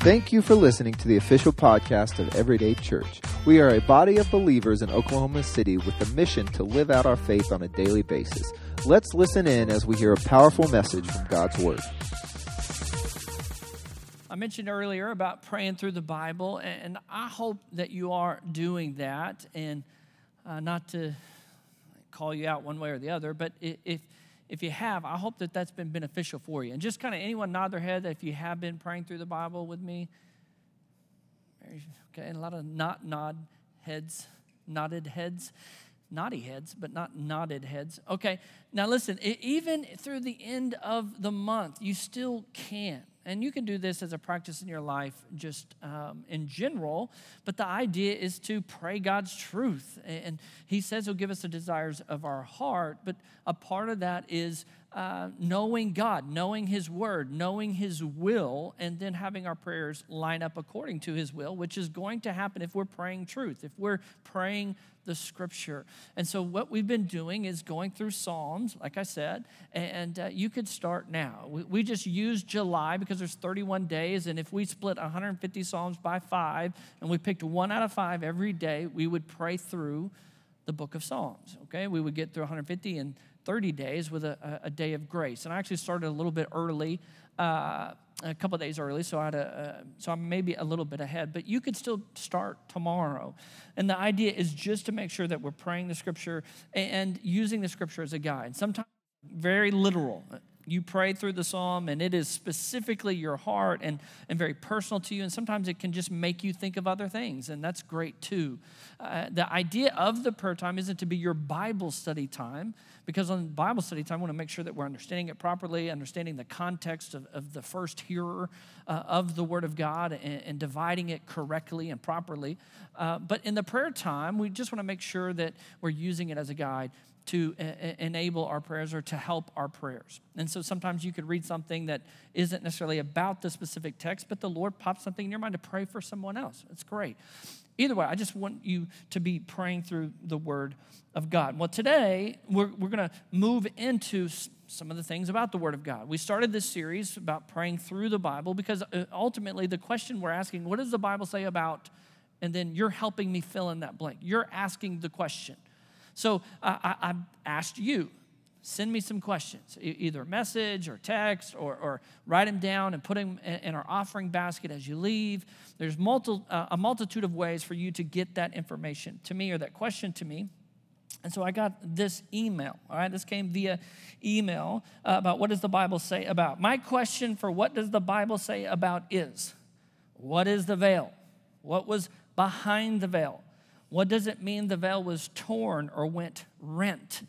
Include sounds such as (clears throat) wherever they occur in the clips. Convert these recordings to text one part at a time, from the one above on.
Thank you for listening to the official podcast of Everyday Church. We are a body of believers in Oklahoma City with the mission to live out our faith on a daily basis. Let's listen in as we hear a powerful message from God's Word. I mentioned earlier about praying through the Bible, and I hope that you are doing that. And uh, not to call you out one way or the other, but if if you have, I hope that that's been beneficial for you. And just kind of anyone nod their head that if you have been praying through the Bible with me. Okay, and a lot of not nod heads, nodded heads, naughty heads, but not nodded heads. Okay, now listen, even through the end of the month, you still can and you can do this as a practice in your life, just um, in general. But the idea is to pray God's truth. And He says He'll give us the desires of our heart. But a part of that is uh, knowing God, knowing His word, knowing His will, and then having our prayers line up according to His will, which is going to happen if we're praying truth, if we're praying the scripture. And so, what we've been doing is going through Psalms, like I said, and uh, you could start now. We, we just use July because there's 31 days, and if we split 150 Psalms by five and we picked one out of five every day, we would pray through the book of Psalms. Okay, we would get through 150 and 30 days with a, a day of grace. And I actually started a little bit early, uh, a couple days early, so I had a, uh, so I'm maybe a little bit ahead. But you could still start tomorrow. And the idea is just to make sure that we're praying the scripture and using the scripture as a guide. Sometimes very literal you pray through the psalm and it is specifically your heart and, and very personal to you and sometimes it can just make you think of other things and that's great too. Uh, the idea of the prayer time isn't to be your bible study time because on bible study time we want to make sure that we're understanding it properly understanding the context of, of the first hearer uh, of the word of god and, and, dividing it correctly and properly. Uh, but in the prayer time we just want to make sure that we're using it as a guide to enable our prayers or to help our prayers. And so sometimes you could read something that isn't necessarily about the specific text, but the Lord pops something in your mind to pray for someone else. It's great. Either way, I just want you to be praying through the Word of God. Well, today we're, we're going to move into some of the things about the Word of God. We started this series about praying through the Bible because uh, ultimately the question we're asking, what does the Bible say about? And then you're helping me fill in that blank. You're asking the question. So I, I, asked you, send me some questions, either message or text, or, or write them down and put them in our offering basket as you leave. There's multi, uh, a multitude of ways for you to get that information to me or that question to me. And so I got this email, all right? This came via email uh, about what does the Bible say about. My question for what does the Bible say about is what is the veil? What was behind the veil? What does it mean the veil was torn or went rent?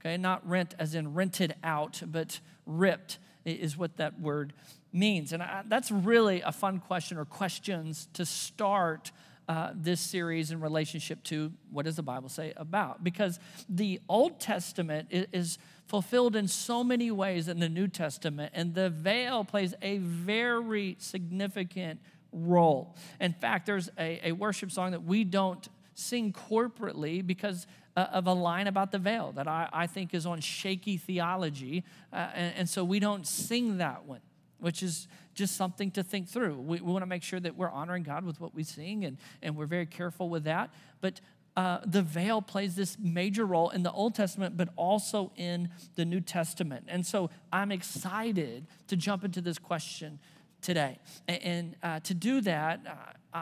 Okay, not rent as in rented out, but ripped is what that word means. And I, that's really a fun question or questions to start uh, this series in relationship to what does the Bible say about? Because the Old Testament is fulfilled in so many ways in the New Testament, and the veil plays a very significant role. In fact, there's a, a worship song that we don't sing corporately because uh, of a line about the veil that I, I think is on shaky theology. Uh, and, and, so we don't sing that one, which is just something to think through. We, we want to make sure that we're honoring God with what we sing, and, and we're very careful with that. But uh, the veil plays this major role in the Old Testament, but also in the New Testament. And so I'm excited to jump into this question today. And, and uh, to do that, uh,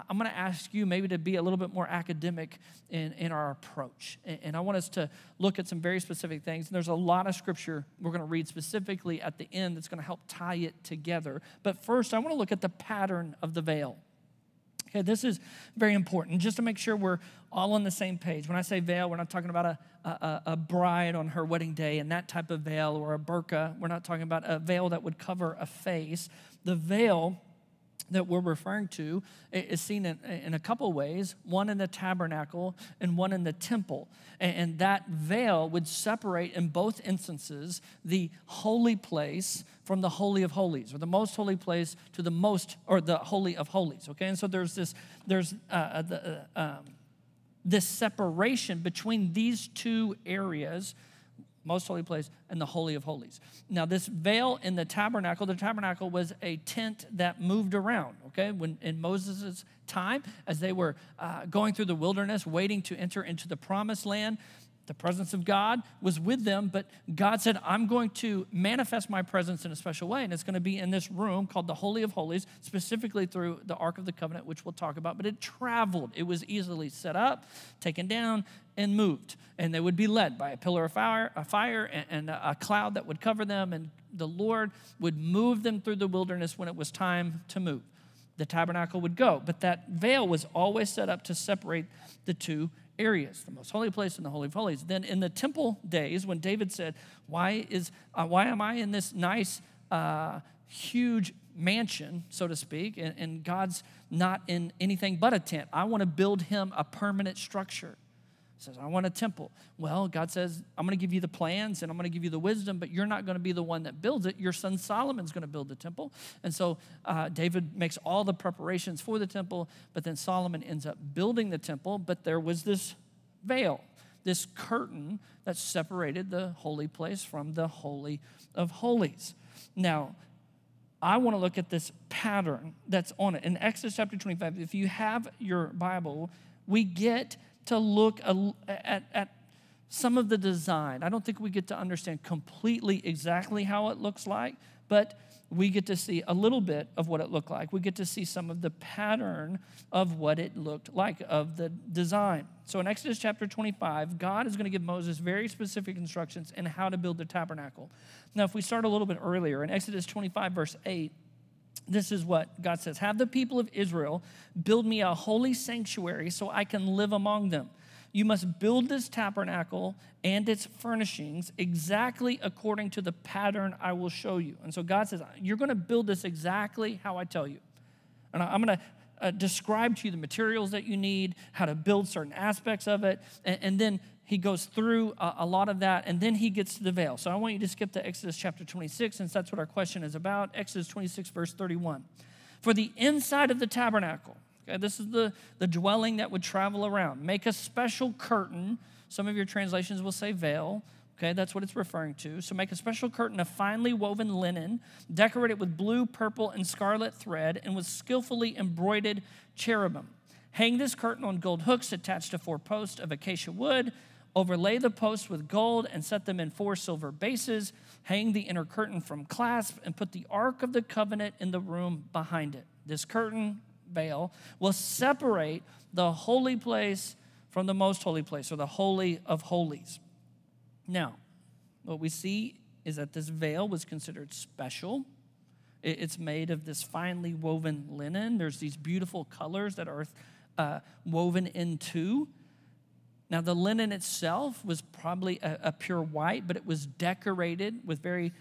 I'm going to ask you maybe to be a little bit more academic in, in our approach. And, I want us to look at some very specific things. And there's a lot of scripture we're going to read specifically at the end that's going to help tie it together. But first, I want to look at the pattern of the veil. Okay, this is very important just to make sure we're all on the same page. When I say veil, we're not talking about a, a, a, bride on her wedding day and that type of veil or a burqa. We're not talking about a veil that would cover a face. The veil that we're referring to is seen in, in a couple ways one in the tabernacle and one in the temple. And that veil would separate in both instances the holy place from the holy of holies or the most holy place to the most or the holy of holies okay and so there's this there's uh, uh the, uh, um, this separation between these two areas most holy place, and the Holy of Holies. Now, this veil in the tabernacle, the tabernacle was a tent that moved around, okay? When in Moses' time, as they were uh, going through the wilderness, waiting to enter into the promised land, the presence of God was with them, but God said, I'm going to manifest my presence in a special way. And it's going to be in this room called the Holy of Holies, specifically through the Ark of the Covenant, which we'll talk about. But it traveled, it was easily set up, taken down, and moved. And they would be led by a pillar of fire, a fire and, and a cloud that would cover them. And the Lord would move them through the wilderness when it was time to move. The tabernacle would go. But that veil was always set up to separate the two areas, the most holy place and the holy of holies. Then in the temple days, when David said, "Why is uh, why am I in this nice, uh, huge mansion, so to speak, and, and God's not in anything but a tent? I want to build him a permanent structure." Says, I want a temple. Well, God says, I'm going to give you the plans and I'm going to give you the wisdom, but you're not going to be the one that builds it. Your son Solomon's going to build the temple. And so uh, David makes all the preparations for the temple, but then Solomon ends up building the temple. But there was this veil, this curtain that separated the holy place from the Holy of Holies. Now, I want to look at this pattern that's on it. In Exodus chapter 25, if you have your Bible, we get to look at, at some of the design. I don't think we get to understand completely exactly how it looks like, but we get to see a little bit of what it looked like. We get to see some of the pattern of what it looked like, of the design. So in Exodus chapter 25, God is going to give Moses very specific instructions in how to build the tabernacle. Now, if we start a little bit earlier, in Exodus 25, verse 8, this is what God says Have the people of Israel build me a holy sanctuary so I can live among them. You must build this tabernacle and its furnishings exactly according to the pattern I will show you. And so God says, You're going to build this exactly how I tell you. And I'm going to uh, describe to you the materials that you need, how to build certain aspects of it, and, and then he goes through a, a, lot of that, and then he gets to the veil. So I want you to skip to Exodus chapter 26, since that's what our question is about. Exodus 26, verse 31. For the inside of the tabernacle, okay, this is the, the dwelling that would travel around, make a special curtain. Some of your translations will say veil. Okay, that's what it's referring to. So make a special curtain of finely woven linen, decorate it with blue, purple, and scarlet thread, and with skillfully embroidered cherubim. Hang this curtain on gold hooks attached to four posts of acacia wood Overlay the posts with gold and set them in four silver bases. Hang the inner curtain from clasp and put the Ark of the Covenant in the room behind it. This curtain veil will separate the holy place from the most holy place, or the Holy of Holies. Now, what we see is that this veil was considered special. It's made of this finely woven linen. There's these beautiful colors that are uh, woven into. Now, the linen itself was probably a, a pure white, but it was decorated with very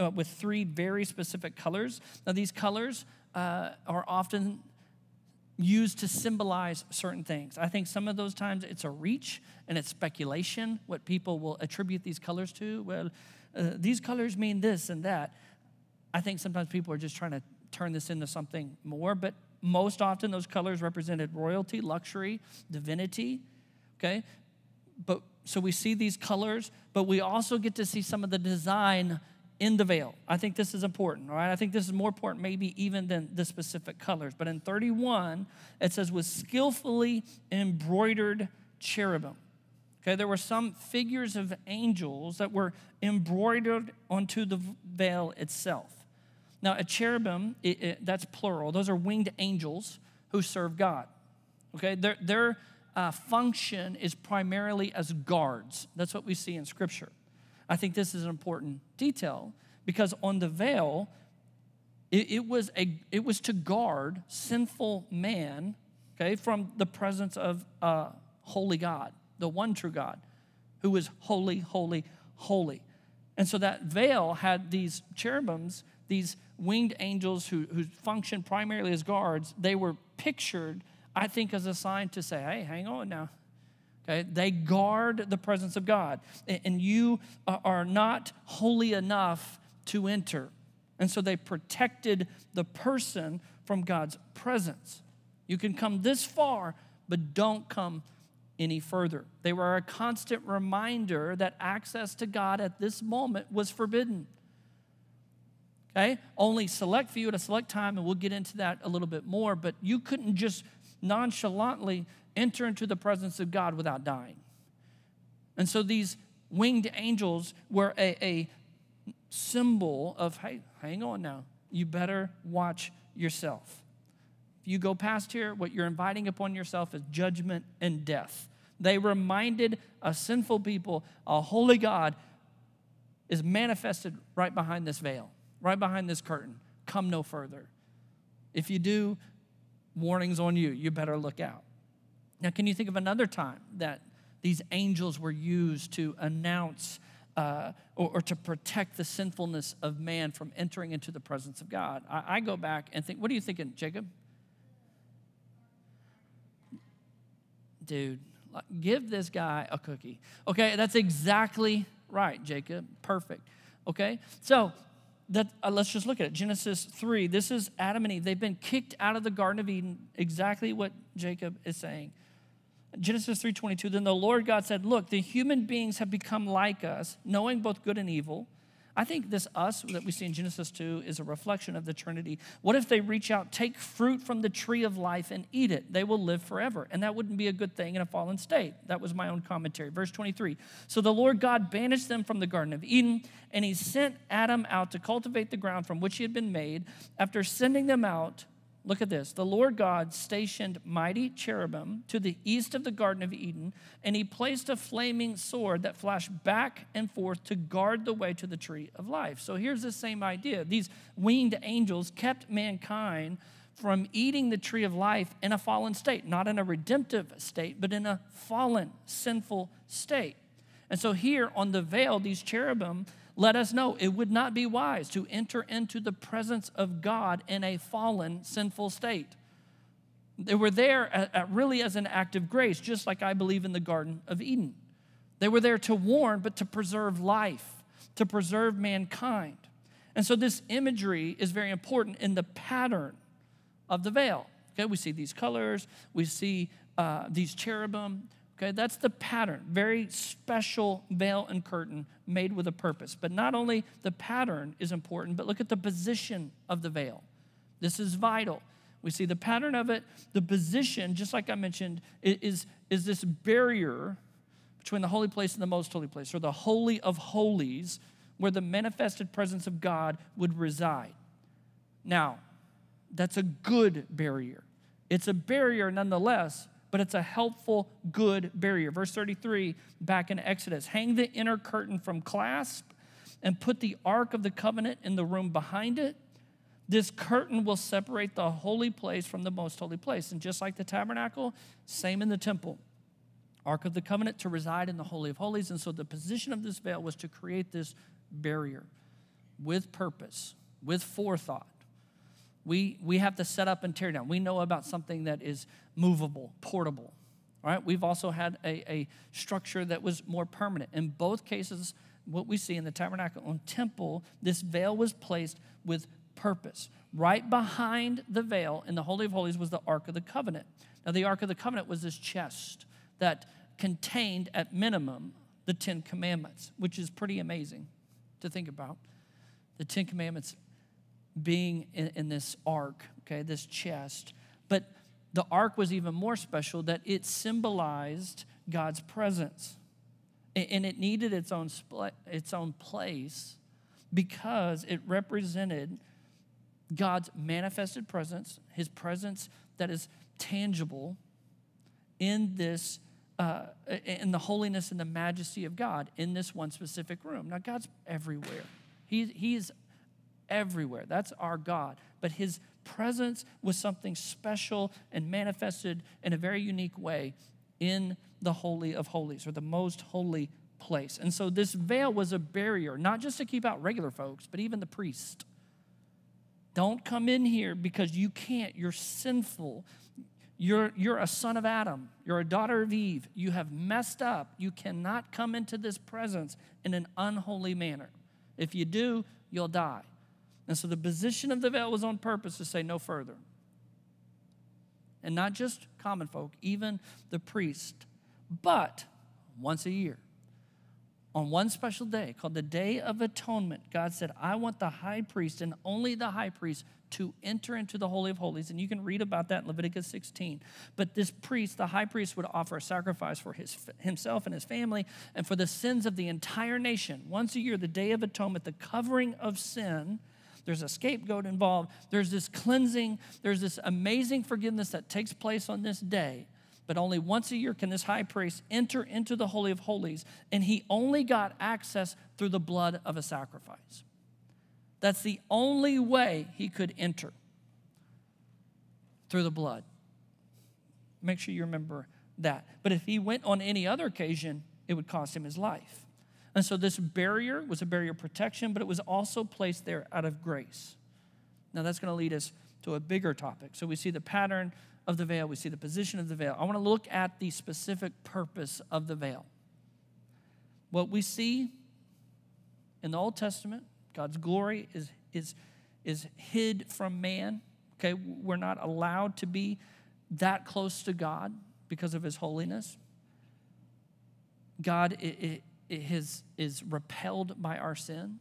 uh, with three very specific colors. Now, these colors uh, are often used to symbolize certain things. I think some of those times it's a reach and it's speculation what people will attribute these colors to. Well, uh, these colors mean this and that. I think sometimes people are just trying to turn this into something more, but most often those colors represented royalty, luxury, divinity okay? But so we see these colors, but we also get to see some of the design in the veil. I think this is important, all right? I think this is more important maybe even than the specific colors. But in 31, it says, with skillfully embroidered cherubim. Okay, there were some figures of angels that were embroidered onto the veil itself. Now, a cherubim, it, it, that's plural. Those are winged angels who serve God. Okay, they're, they're uh, function is primarily as guards. That's what we see in Scripture. I think this is an important detail because on the veil, it, it was, a, it was to guard sinful man, okay, from the presence of uh, holy God, the one true God, who is holy, holy, holy. And so that veil had these cherubims, these winged angels who, who function primarily as guards. They were pictured I think as a sign to say, hey, hang on now. Okay, they guard the presence of God, and you uh, are not holy enough to enter. And so they protected the person from God's presence. You can come this far, but don't come any further. They were a constant reminder that access to God at this moment was forbidden. Okay? Only select few at a select time, and we'll get into that a little bit more, but you couldn't just nonchalantly enter into the presence of God without dying. And so these winged angels were a, a symbol of, hey, hang on now, you better watch yourself. If you go past here, what you're inviting upon yourself is judgment and death. They reminded a sinful people, a holy God is manifested right behind this veil, right behind this curtain. Come no further. If you do, warnings on you. You better look out. Now, can you think of another time that these angels were used to announce uh, or, or, to protect the sinfulness of man from entering into the presence of God? I, I go back and think, what are you thinking, Jacob? Dude, give this guy a cookie. Okay, that's exactly right, Jacob. Perfect. Okay, so that uh, let's just look at it. Genesis 3. This is Adam and Eve. They've been kicked out of the Garden of Eden, exactly what Jacob is saying. Genesis 3:22 Then the Lord God said, "Look, the human beings have become like us, knowing both good and evil." I think this us that we see in Genesis 2 is a reflection of the Trinity. What if they reach out, take fruit from the tree of life, and eat it? They will live forever. And that wouldn't be a good thing in a fallen state. That was my own commentary. Verse 23 So the Lord God banished them from the Garden of Eden, and he sent Adam out to cultivate the ground from which he had been made. After sending them out, Look at this. The Lord God stationed mighty cherubim to the east of the Garden of Eden, and he placed a flaming sword that flashed back and forth to guard the way to the tree of life. So here's the same idea. These winged angels kept mankind from eating the tree of life in a fallen state, not in a redemptive state, but in a fallen, sinful state. And so here on the veil, these cherubim let us know it would not be wise to enter into the presence of God in a fallen, sinful state. They were there at, at really as an act of grace, just like I believe in the Garden of Eden. They were there to warn, but to preserve life, to preserve mankind. And so this imagery is very important in the pattern of the veil. Okay, we see these colors, we see uh, these cherubim, Okay, that's the pattern. Very special veil and curtain made with a purpose. But not only the pattern is important, but look at the position of the veil. This is vital. We see the pattern of it, the position, just like I mentioned, is, is this barrier between the holy place and the most holy place, or the holy of holies, where the manifested presence of God would reside. Now, that's a good barrier. It's a barrier nonetheless but it's a helpful, good barrier. Verse 33 back in Exodus hang the inner curtain from clasp and put the Ark of the Covenant in the room behind it. This curtain will separate the holy place from the most holy place. And just like the tabernacle, same in the temple. Ark of the Covenant to reside in the Holy of Holies. And so the position of this veil was to create this barrier with purpose, with forethought we, we have to set up and tear down. We know about something that is movable, portable. Right, we've also had a, a structure that was more permanent. In both cases, what we see in the tabernacle and temple, this veil was placed with purpose. Right behind the veil in the Holy of Holies was the Ark of the Covenant. Now, the Ark of the Covenant was this chest that contained, at minimum, the Ten Commandments, which is pretty amazing to think about. The Ten Commandments being in, in this ark, okay, this chest. But the ark was even more special that it symbolized God's presence. And it needed its own, its own place because it represented God's manifested presence, his presence that is tangible in this, uh, in the holiness and the majesty of God in this one specific room. Now, God's everywhere. He, he's everywhere. That's our God. But his presence was something special and manifested in a very unique way in the Holy of Holies or the most holy place. And so this veil was a barrier, not just to keep out regular folks, but even the priest. Don't come in here because you can't. You're sinful. You're, you're a son of Adam. You're a daughter of Eve. You have messed up. You cannot come into this presence in an unholy manner. If you do, you'll die. And so the position of the veil was on purpose to say no further. And not just common folk, even the priest But once a year, on one special day called the Day of Atonement, God said, I want the high priest and only the high priest to enter into the Holy of Holies. And you can read about that in Leviticus 16. But this priest, the high priest, would offer a sacrifice for his, himself and his family and for the sins of the entire nation. Once a year, the Day of Atonement, the covering of sin. There's a scapegoat involved. There's this cleansing. There's this amazing forgiveness that takes place on this day but only once a year can this high priest enter into the Holy of Holies, and he only got access through the blood of a sacrifice. That's the only way he could enter through the blood. Make sure you remember that. But if he went on any other occasion, it would cost him his life. And so this barrier was a barrier of protection, but it was also placed there out of grace. Now that's going to lead us to a bigger topic. So we see the pattern of the veil, we see the position of the veil. I want to look at the specific purpose of the veil. What we see in the Old Testament, God's glory is, is, is hid from man. Okay, we're not allowed to be that close to God because of his holiness. God it is repelled by our sin,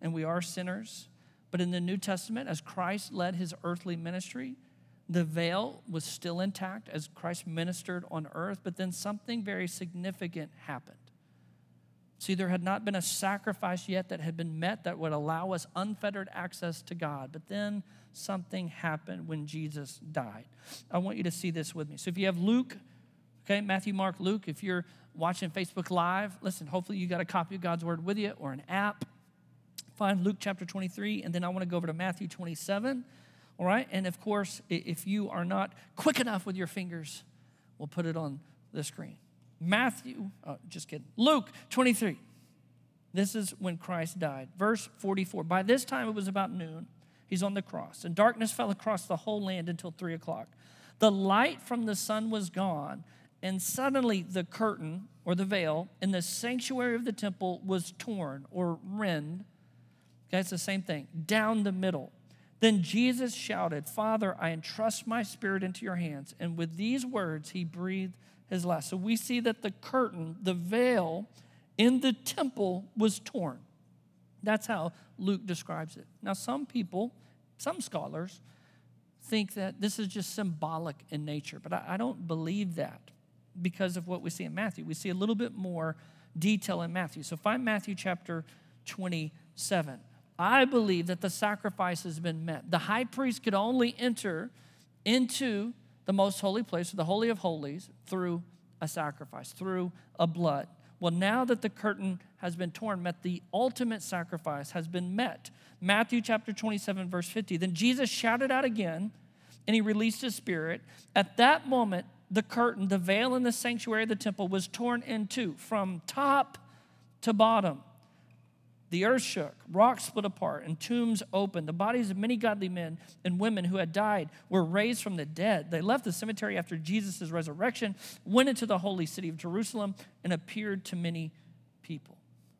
and we are sinners. But in the New Testament, as Christ led his earthly ministry, the veil was still intact as Christ ministered on earth, but then something very significant happened. See, there had not been a sacrifice yet that had been met that would allow us unfettered access to God. But then something happened when Jesus died. I want you to see this with me. So if you have Luke, okay, Matthew, Mark, Luke, if you're watching Facebook Live, listen, hopefully you got a copy of God's Word with you or an app. Find Luke chapter 23, and then I want to go over to Matthew 27 all right? And of course, if you are not quick enough with your fingers, we'll put it on the screen. Matthew, oh, just kidding. Luke 23. This is when Christ died. Verse 44. By this time it was about noon. He's on the cross, and darkness fell across the whole land until three o'clock. The light from the sun was gone, and suddenly the curtain or the veil in the sanctuary of the temple was torn or rend. Okay, it's the same thing, down the middle. Then Jesus shouted, Father, I entrust my spirit into your hands. And with these words, he breathed his last. So we see that the curtain, the veil in the temple was torn. That's how Luke describes it. Now, some people, some scholars, think that this is just symbolic in nature, but I, I don't believe that because of what we see in Matthew. We see a little bit more detail in Matthew. So find Matthew chapter 27. I believe that the sacrifice has been met. The high priest could only enter into the most holy place, the Holy of Holies, through a sacrifice, through a blood. Well, now that the curtain has been torn, met the ultimate sacrifice has been met. Matthew chapter 27, verse 50. Then Jesus shouted out again, and he released his spirit. At that moment, the curtain, the veil in the sanctuary of the temple, was torn in two from top to bottom. The earth shook, rocks split apart, and tombs opened. The bodies of many godly men and women who had died were raised from the dead. They left the cemetery after Jesus' resurrection, went into the holy city of Jerusalem, and appeared to many people.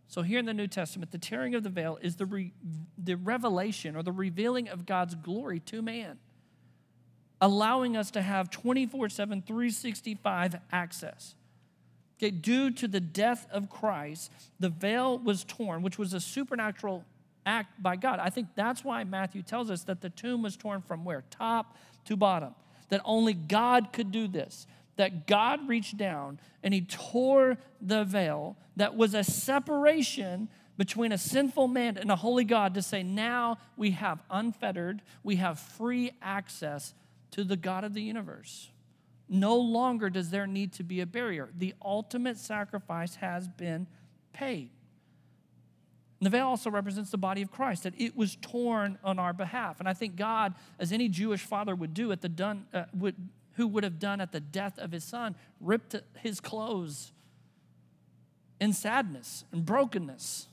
So, here in the New Testament, the tearing of the veil is the, re- the revelation or the revealing of God's glory to man, allowing us to have 24 7, 365 access. Okay, due to the death of Christ, the veil was torn, which was a supernatural act by God. I think that's why Matthew tells us that the tomb was torn from where? Top to bottom. That only God could do this. That God reached down and he tore the veil that was a separation between a sinful man and a holy God to say, now we have unfettered, we have free access to the God of the universe. No longer does there need to be a barrier. The ultimate sacrifice has been paid. And the veil also represents the body of Christ, that it was torn on our behalf. And I think God, as any Jewish father would do at the done, uh, would, who would have done at the death of his son, ripped his clothes in sadness and brokenness.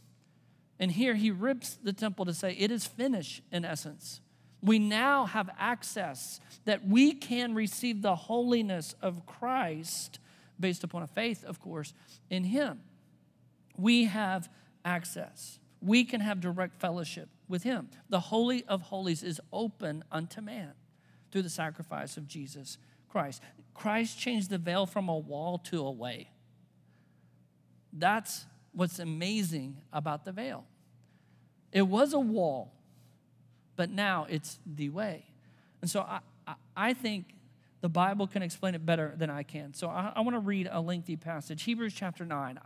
And here he rips the temple to say, It is finished, in essence we now have access that we can receive the holiness of Christ based upon a faith, of course, in Him. We have access. We can have direct fellowship with Him. The Holy of Holies is open unto man through the sacrifice of Jesus Christ. Christ changed the veil from a wall to a way. That's what's amazing about the veil. It was a wall, but now it's the way. And so I, I, think the Bible can explain it better than I can. So I, I want to read a lengthy passage Hebrews chapter 9.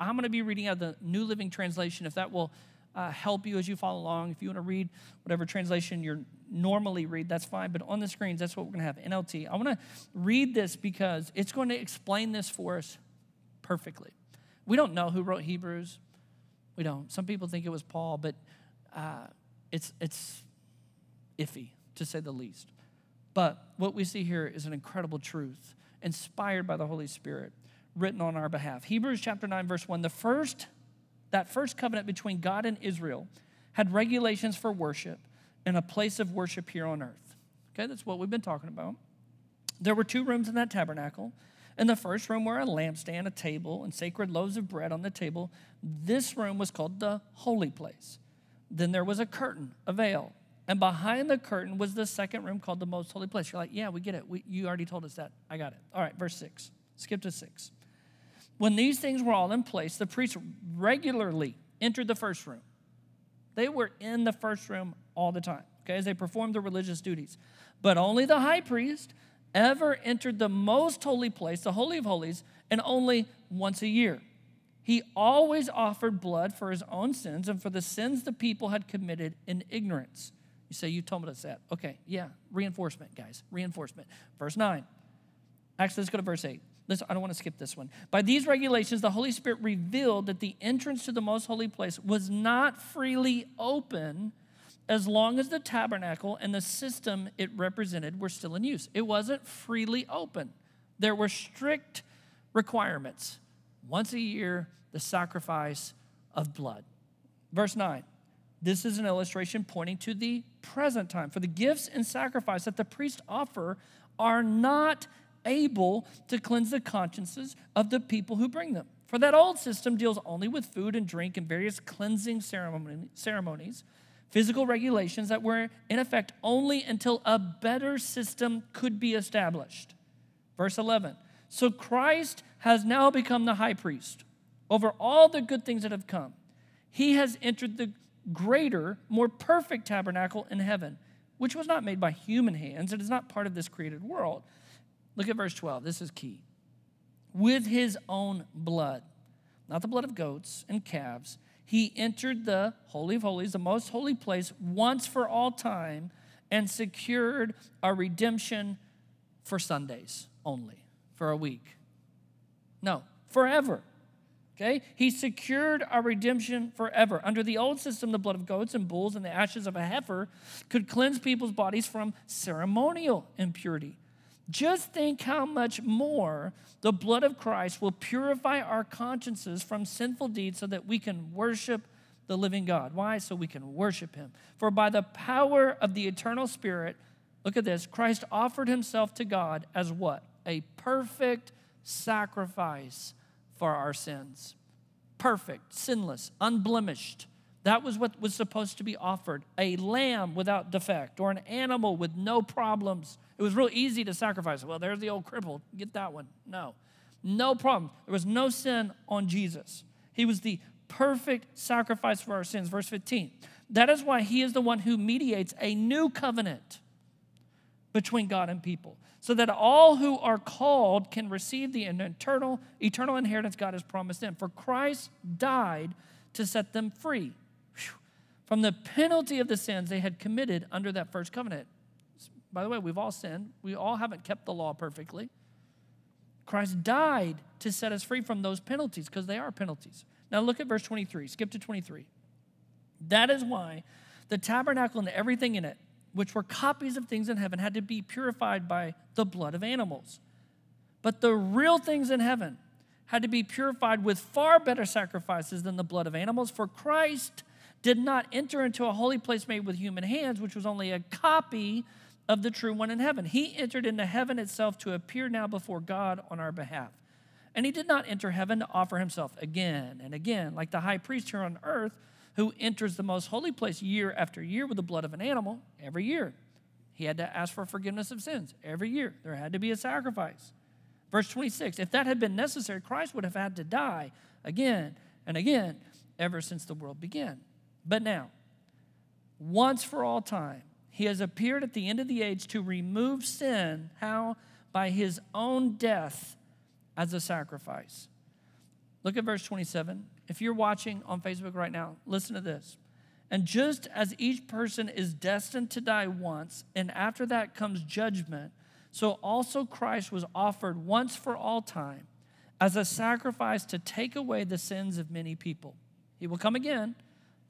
I'm going to be reading out the New Living Translation. If that will uh, help you as you follow along, if you want to read whatever translation you normally read, that's fine. But on the screens, that's what we're going to have NLT. I want to read this because it's going to explain this for us perfectly. We don't know who wrote Hebrews. We don't. Some people think it was Paul, but uh, it's, it's iffy, to say the least. But what we see here is an incredible truth, inspired by the Holy Spirit, written on our behalf. Hebrews chapter 9, verse 1 the first, that first covenant between God and Israel had regulations for worship and a place of worship here on earth. Okay, that's what we've been talking about. There were two rooms in that tabernacle. In the first room were a lampstand, a table, and sacred loaves of bread on the table. This room was called the holy place. Then there was a curtain, a veil, and behind the curtain was the second room called the most holy place. You're like, yeah, we get it. We, you already told us that. I got it. All right, verse 6. Skip to 6. When these things were all in place, the priests regularly entered the first room. They were in the first room all the time, okay, as they performed their religious duties. But only the high priest ever entered the most holy place, the Holy of Holies, and only once a year. He always offered blood for his own sins and for the sins the people had committed in ignorance. You say, You told us that. Okay, yeah, reinforcement, guys, reinforcement. Verse 9. Actually, let's go to verse 8. Listen, I don't want to skip this one. By these regulations, the Holy Spirit revealed that the entrance to the most holy place was not freely open as long as the tabernacle and the system it represented were still in use. It wasn't freely open, there were strict requirements. Once a year, the sacrifice of blood. Verse 9 this is an illustration pointing to the present time. For the gifts and sacrifice that the priests offer are not able to cleanse the consciences of the people who bring them. For that old system deals only with food and drink and various cleansing ceremonies, physical regulations that were in effect only until a better system could be established. Verse 11 So Christ has now become the high priest over all the good things that have come. He has entered the greater, more perfect tabernacle in heaven, which was not made by human hands. It is not part of this created world. Look at verse 12. This is key. With his own blood, not the blood of goats and calves, he entered the Holy of Holies, the most holy place, once for all time and secured a redemption for Sundays only, for a week. No, forever. Okay? He secured our redemption forever. Under the old system, the blood of goats and bulls and the ashes of a heifer could cleanse people's bodies from ceremonial impurity. Just think how much more the blood of Christ will purify our consciences from sinful deeds so that we can worship the living God. Why? So we can worship Him. For by the power of the eternal Spirit, look at this Christ offered Himself to God as what? A perfect sacrifice for our sins. Perfect, sinless, unblemished. That was what was supposed to be offered a lamb without defect or an animal with no problems. It was real easy to sacrifice. Well, there's the old cripple. Get that one. No, no problem. There was no sin on Jesus. He was the perfect sacrifice for our sins. Verse 15. That is why he is the one who mediates a new covenant between God and people so that all who are called can receive the eternal, eternal inheritance God has promised them. For Christ died to set them free from the penalty of the sins they had committed under that first covenant. By the way, we've all sinned, we all haven't kept the law perfectly. Christ died to set us free from those penalties because they are penalties. Now look at verse 23. Skip to 23. That is why the tabernacle and everything in it which were copies of things in heaven, had to be purified by the blood of animals. But the real things in heaven had to be purified with far better sacrifices than the blood of animals, for Christ did not enter into a holy place made with human hands, which was only a copy of the true one in heaven. He entered into heaven itself to appear now before God on our behalf. And he did not enter heaven to offer himself again and again, like the high priest here on earth who enters the most holy place year after year with the blood of an animal every year. He had to ask for forgiveness of sins every year. There had to be a sacrifice. Verse 26 If that had been necessary, Christ would have had to die again and again ever since the world began. But now, once for all time, he has appeared at the end of the age to remove sin. How? By his own death as a sacrifice. Look at verse 27. If you're watching on Facebook right now, listen to this. And just as each person is destined to die once, and after that comes judgment, so also Christ was offered once for all time as a sacrifice to take away the sins of many people. He will come again,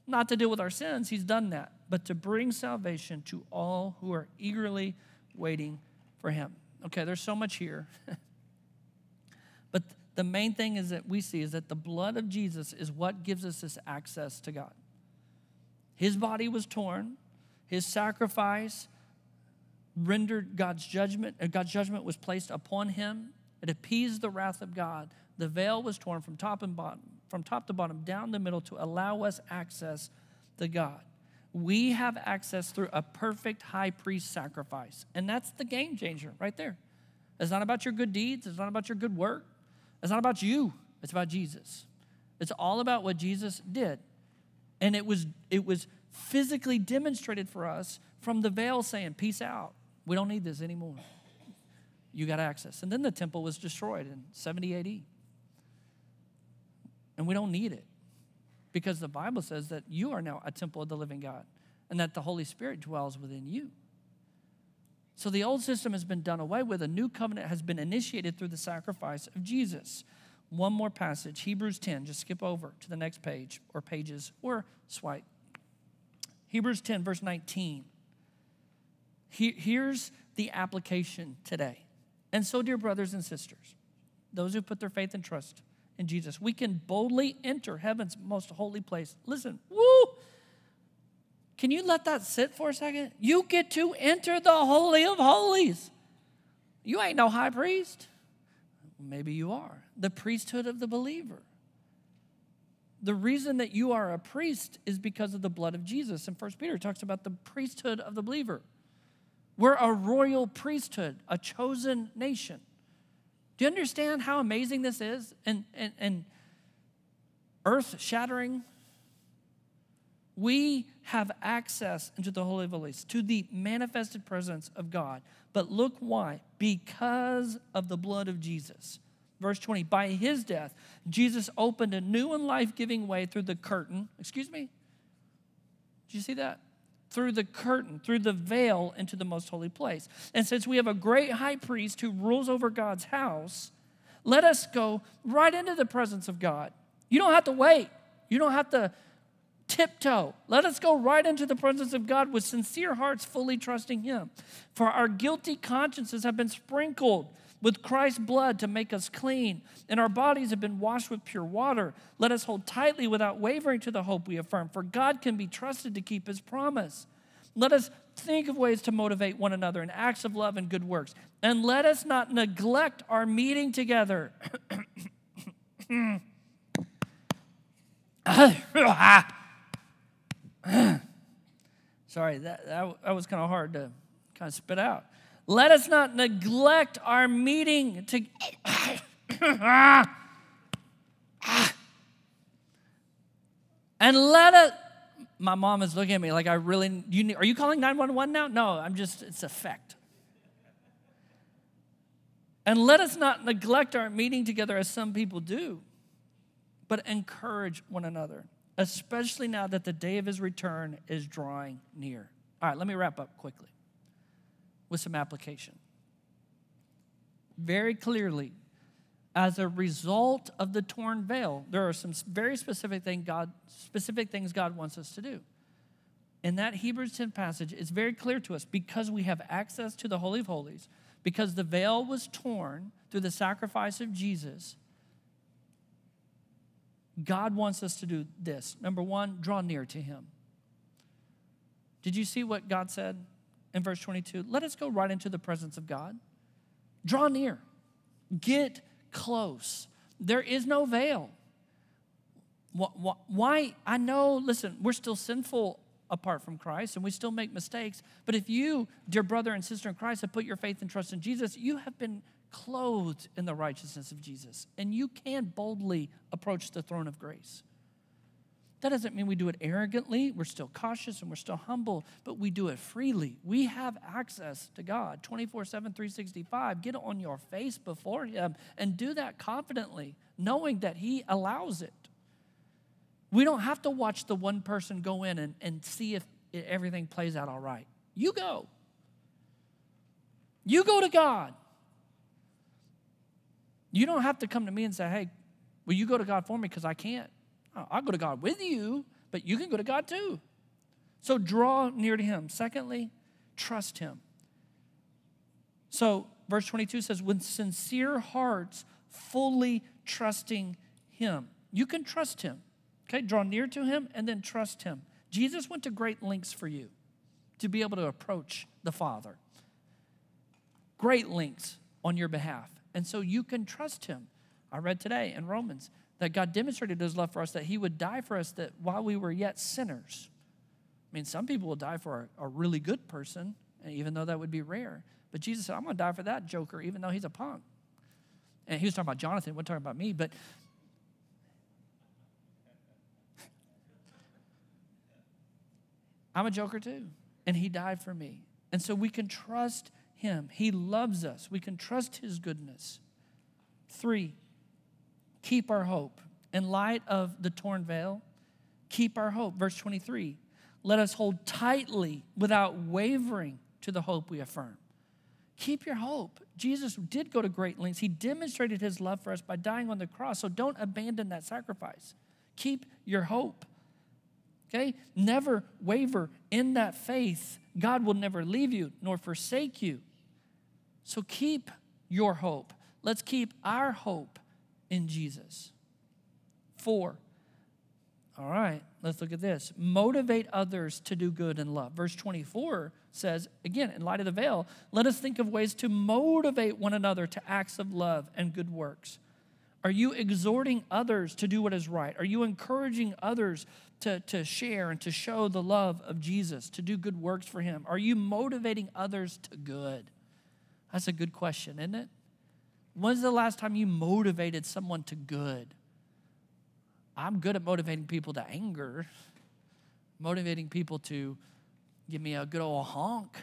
not to deal with our sins, he's done that, but to bring salvation to all who are eagerly waiting for him. Okay, there's so much here. (laughs) but the main thing is that we see is that the blood of Jesus is what gives us this access to God. His body was torn, his sacrifice rendered God's judgment, uh, God's judgment was placed upon him. It appeased the wrath of God. The veil was torn from top and bottom, from top to bottom, down the middle to allow us access to God. We have access through a perfect high priest sacrifice. And that's the game changer right there. It's not about your good deeds, it's not about your good work, it's not about you, it's about Jesus. It's all about what Jesus did. And it was it was physically demonstrated for us from the veil saying, Peace out. We don't need this anymore. You got access. And then the temple was destroyed in 70 AD. And we don't need it because the Bible says that you are now a temple of the living God and that the Holy Spirit dwells within you. So the old system has been done away with. A new covenant has been initiated through the sacrifice of Jesus. One more passage, Hebrews 10. Just skip over to the next page or pages or swipe. Hebrews 10, verse 19. here's the application today. And so, dear brothers and sisters, those who put their faith and trust in Jesus, we can boldly enter heaven's most holy place. Listen, woo! Can you let that sit for a second? You get to enter the Holy of Holies. You ain't no high priest. Maybe you are. The priesthood of the believer. The reason that you are a priest is because of the blood of Jesus. And First Peter talks about the priesthood of the believer. We're a royal priesthood, a chosen nation. Do you understand how amazing this is and, and, and earth shattering? We have access into the Holy of Holies, to the manifested presence of God. But look why. Because of the blood of Jesus. Verse 20, by his death, Jesus opened a new and life giving way through the curtain. Excuse me? Did you see that? through the curtain, through the veil into the most holy place. And since we have a great high priest who rules over God's house, let us go right into the presence of God. You don't have to wait, you don't have to tiptoe. Let us go right into the presence of God with sincere hearts, fully trusting Him. For our guilty consciences have been sprinkled with Christ's blood to make us clean, and our bodies have been washed with pure water. Let us hold tightly without wavering to the hope we affirm, for God can be trusted to keep his promise. Let us think of ways to motivate one another in acts of love and good works. And let us not neglect our meeting together. (clears throat) Sorry, that, that, that was kind of hard to kind of spit out. Let us not neglect our meeting to. (coughs) and let us. My mom is looking at me like I really. You, are you calling 911 now? No, I'm just, it's a fact. And let us not neglect our meeting together as some people do, but encourage one another, especially now that the day of his return is drawing near. All right, let me wrap up quickly with some application. Very clearly, as a result of the torn veil, there are some very specific, thing God, specific things God wants us to do. In that Hebrews 10 passage, it's very clear to us because we have access to the Holy of Holies, because the veil was torn through the sacrifice of Jesus, God wants us to do this. Number one, draw near to Him. Did you see what God said? in verse 22 let us go right into the presence of God. Draw near, get close. There is no veil. Why? I know, listen, we're still sinful apart from Christ and we still make mistakes. But if you, dear brother and sister in Christ, have put your faith and trust in Jesus, you have been clothed in the righteousness of Jesus and you can boldly approach the throne of grace. That doesn't mean we do it arrogantly. We're still cautious and we're still humble, but we do it freely. We have access to God 24 7, 365. Get on your face before Him and do that confidently, knowing that He allows it. We don't have to watch the one person go in and, and see if everything plays out all right. You go. You go to God. You don't have to come to me and say, hey, will you go to God for me? Because I can't. I'll go to God with you, but you can go to God too. So draw near to Him. Secondly, trust Him. So, verse 22 says, with sincere hearts, fully trusting Him. You can trust Him. Okay, draw near to him and then trust him. Jesus went to great lengths for you to be able to approach the Father. Great lengths on your behalf. And so you can trust him. I read today in Romans that God demonstrated his love for us, that he would die for us that while we were yet sinners. I mean, some people will die for a, a really good person, and even though that would be rare. But Jesus said, I'm going to die for that joker, even though he's a punk. And he was talking about Jonathan, wasn't talking about me. But (laughs) I'm a joker too. And he died for me. And so we can trust him. He loves us. We can trust his goodness. Three, keep our hope. In light of the torn veil, keep our hope. Verse 23 let us hold tightly without wavering to the hope we affirm. Keep your hope. Jesus did go to great lengths. He demonstrated his love for us by dying on the cross. So don't abandon that sacrifice. Keep your hope. Okay? Never waver in that faith. God will never leave you nor forsake you. So keep your hope. Let's keep our hope in Jesus. Four. All right, let's look at this. Motivate others to do good and love. Verse 24 says, again, in light of the veil, let us think of ways to motivate one another to acts of love and good works. Are you exhorting others to do what is right? Are you encouraging others to, to share and to show the love of Jesus, to do good works for Him? Are you motivating others to good? That's a good question, isn't it? When's the last time you motivated someone to good? I'm good at motivating people to anger, motivating people to give me a good old honk.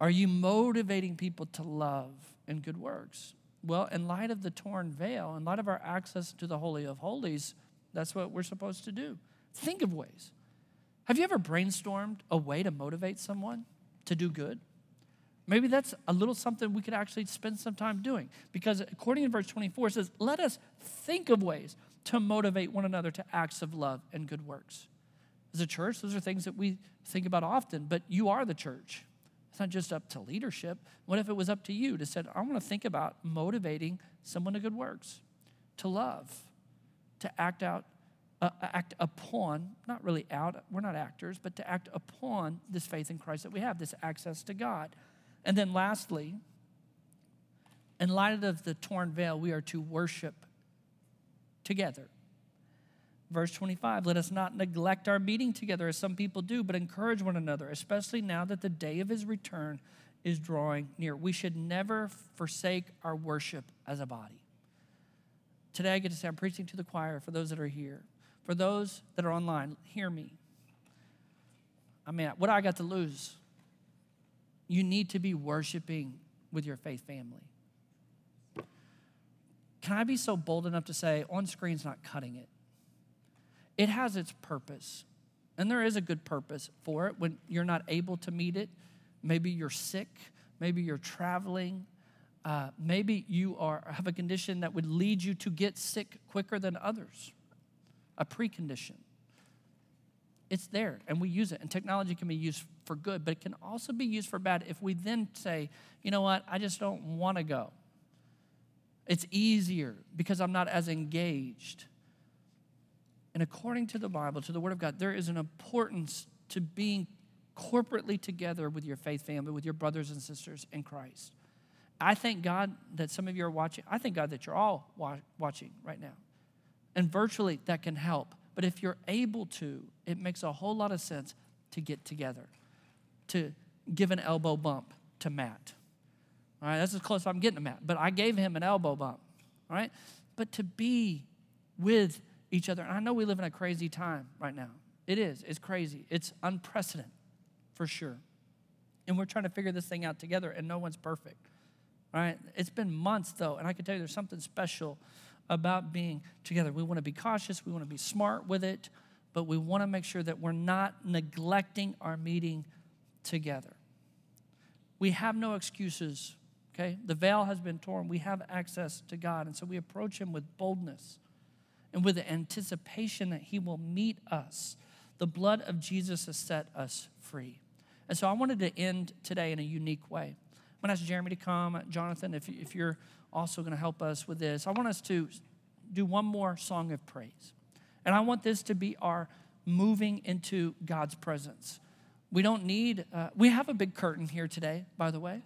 Are you motivating people to love and good works? Well, in light of the torn veil, in light of our access to the Holy of Holies, that's what we're supposed to do. Think of ways. Have you ever brainstormed a way to motivate someone to do good? Maybe that's a little something we could actually spend some time doing. Because according to verse 24, it says, Let us think of ways to motivate one another to acts of love and good works. As a church, those are things that we think about often, but you are the church. It's not just up to leadership. What if it was up to you to say, I want to think about motivating someone to good works, to love, to act out, uh, act upon, not really out, we're not actors, but to act upon this faith in Christ that we have, this access to God. And then lastly, in light of the torn veil, we are to worship together. Verse 25, let us not neglect our meeting together as some people do, but encourage one another, especially now that the day of his return is drawing near. We should never forsake our worship as a body. Today I get to say I'm preaching to the choir for those that are here. For those that are online, hear me. I mean, what I got to lose? You need to be worshiping with your faith family. Can I be so bold enough to say on screen's not cutting it? it has its purpose. And there is a good purpose for it when you're not able to meet it. Maybe you're sick, maybe you're traveling, uh, maybe you are, have a condition that would lead you to get sick quicker than others, a precondition. It's there and we use it. And technology can be used for good, but it can also be used for bad if we then say, you know what, I just don't want to go. It's easier because I'm not as engaged. And according to the Bible, to the Word of God, there is an importance to being corporately together with your faith family, with your brothers and sisters in Christ. I thank God that some of you are watching. I thank God that you're all wa- watching right now. And virtually, that can help. But if you're able to, it makes a whole lot of sense to get together, to give an elbow bump to Matt. All right, that's as close as I'm getting to Matt. But I gave him an elbow bump. All right, but to be with each other. And I know we live in a crazy time right now. It is. It's crazy. It's unprecedented for sure. And we're trying to figure this thing out together, and no one's perfect. All right? It's been months, though, and I can tell you there's something special about being together. We want to be cautious, we want to be smart with it, but we want to make sure that we're not neglecting our meeting together. We have no excuses, okay? The veil has been torn. We have access to God, and so we approach Him with boldness and with the anticipation that He will meet us. The blood of Jesus has set us free. And so I wanted to end today in a unique way. I'm going to ask Jeremy to come. Jonathan, if, if you're also going to help us with this, I want us to do one more song of praise. And I want this to be our moving into God's presence. We don't need, uh, we have a big curtain here today, by the way.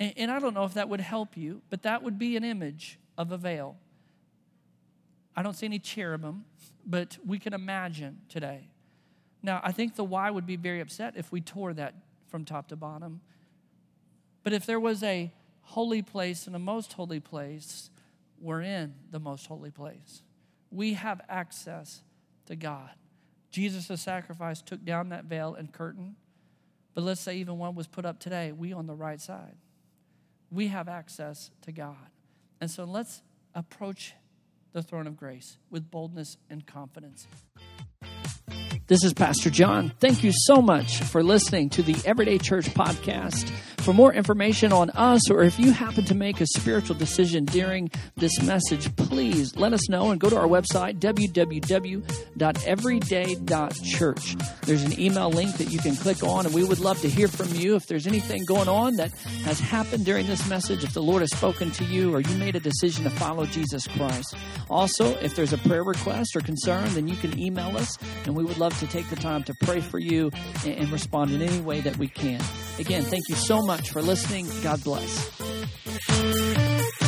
And, and I don't know if that would help you, but that would be an image of a veil. I don't see any cherubim, but we can imagine today. Now, I think the Y would be very upset if we tore that from top to bottom. But if there was a holy place and a most holy place, we're in the most holy place. We have access to God. Jesus' sacrifice took down that veil and curtain. But let's say even one was put up today, we on the right side. We have access to God. And so let's approach the throne of grace with boldness and confidence. This is Pastor John. Thank you so much for listening to the Everyday Church podcast. For more information on us, or if you happen to make a spiritual decision during this message, please let us know and go to our website, www.everyday.church. There's an email link that you can click on, and we would love to hear from you if there's anything going on that has happened during this message, if the Lord has spoken to you, or you made a decision to follow Jesus Christ. Also, if there's a prayer request or concern, then you can email us, and we would love to take the time to pray for you and respond in any way that we can. Again, thank you so much for listening. God bless.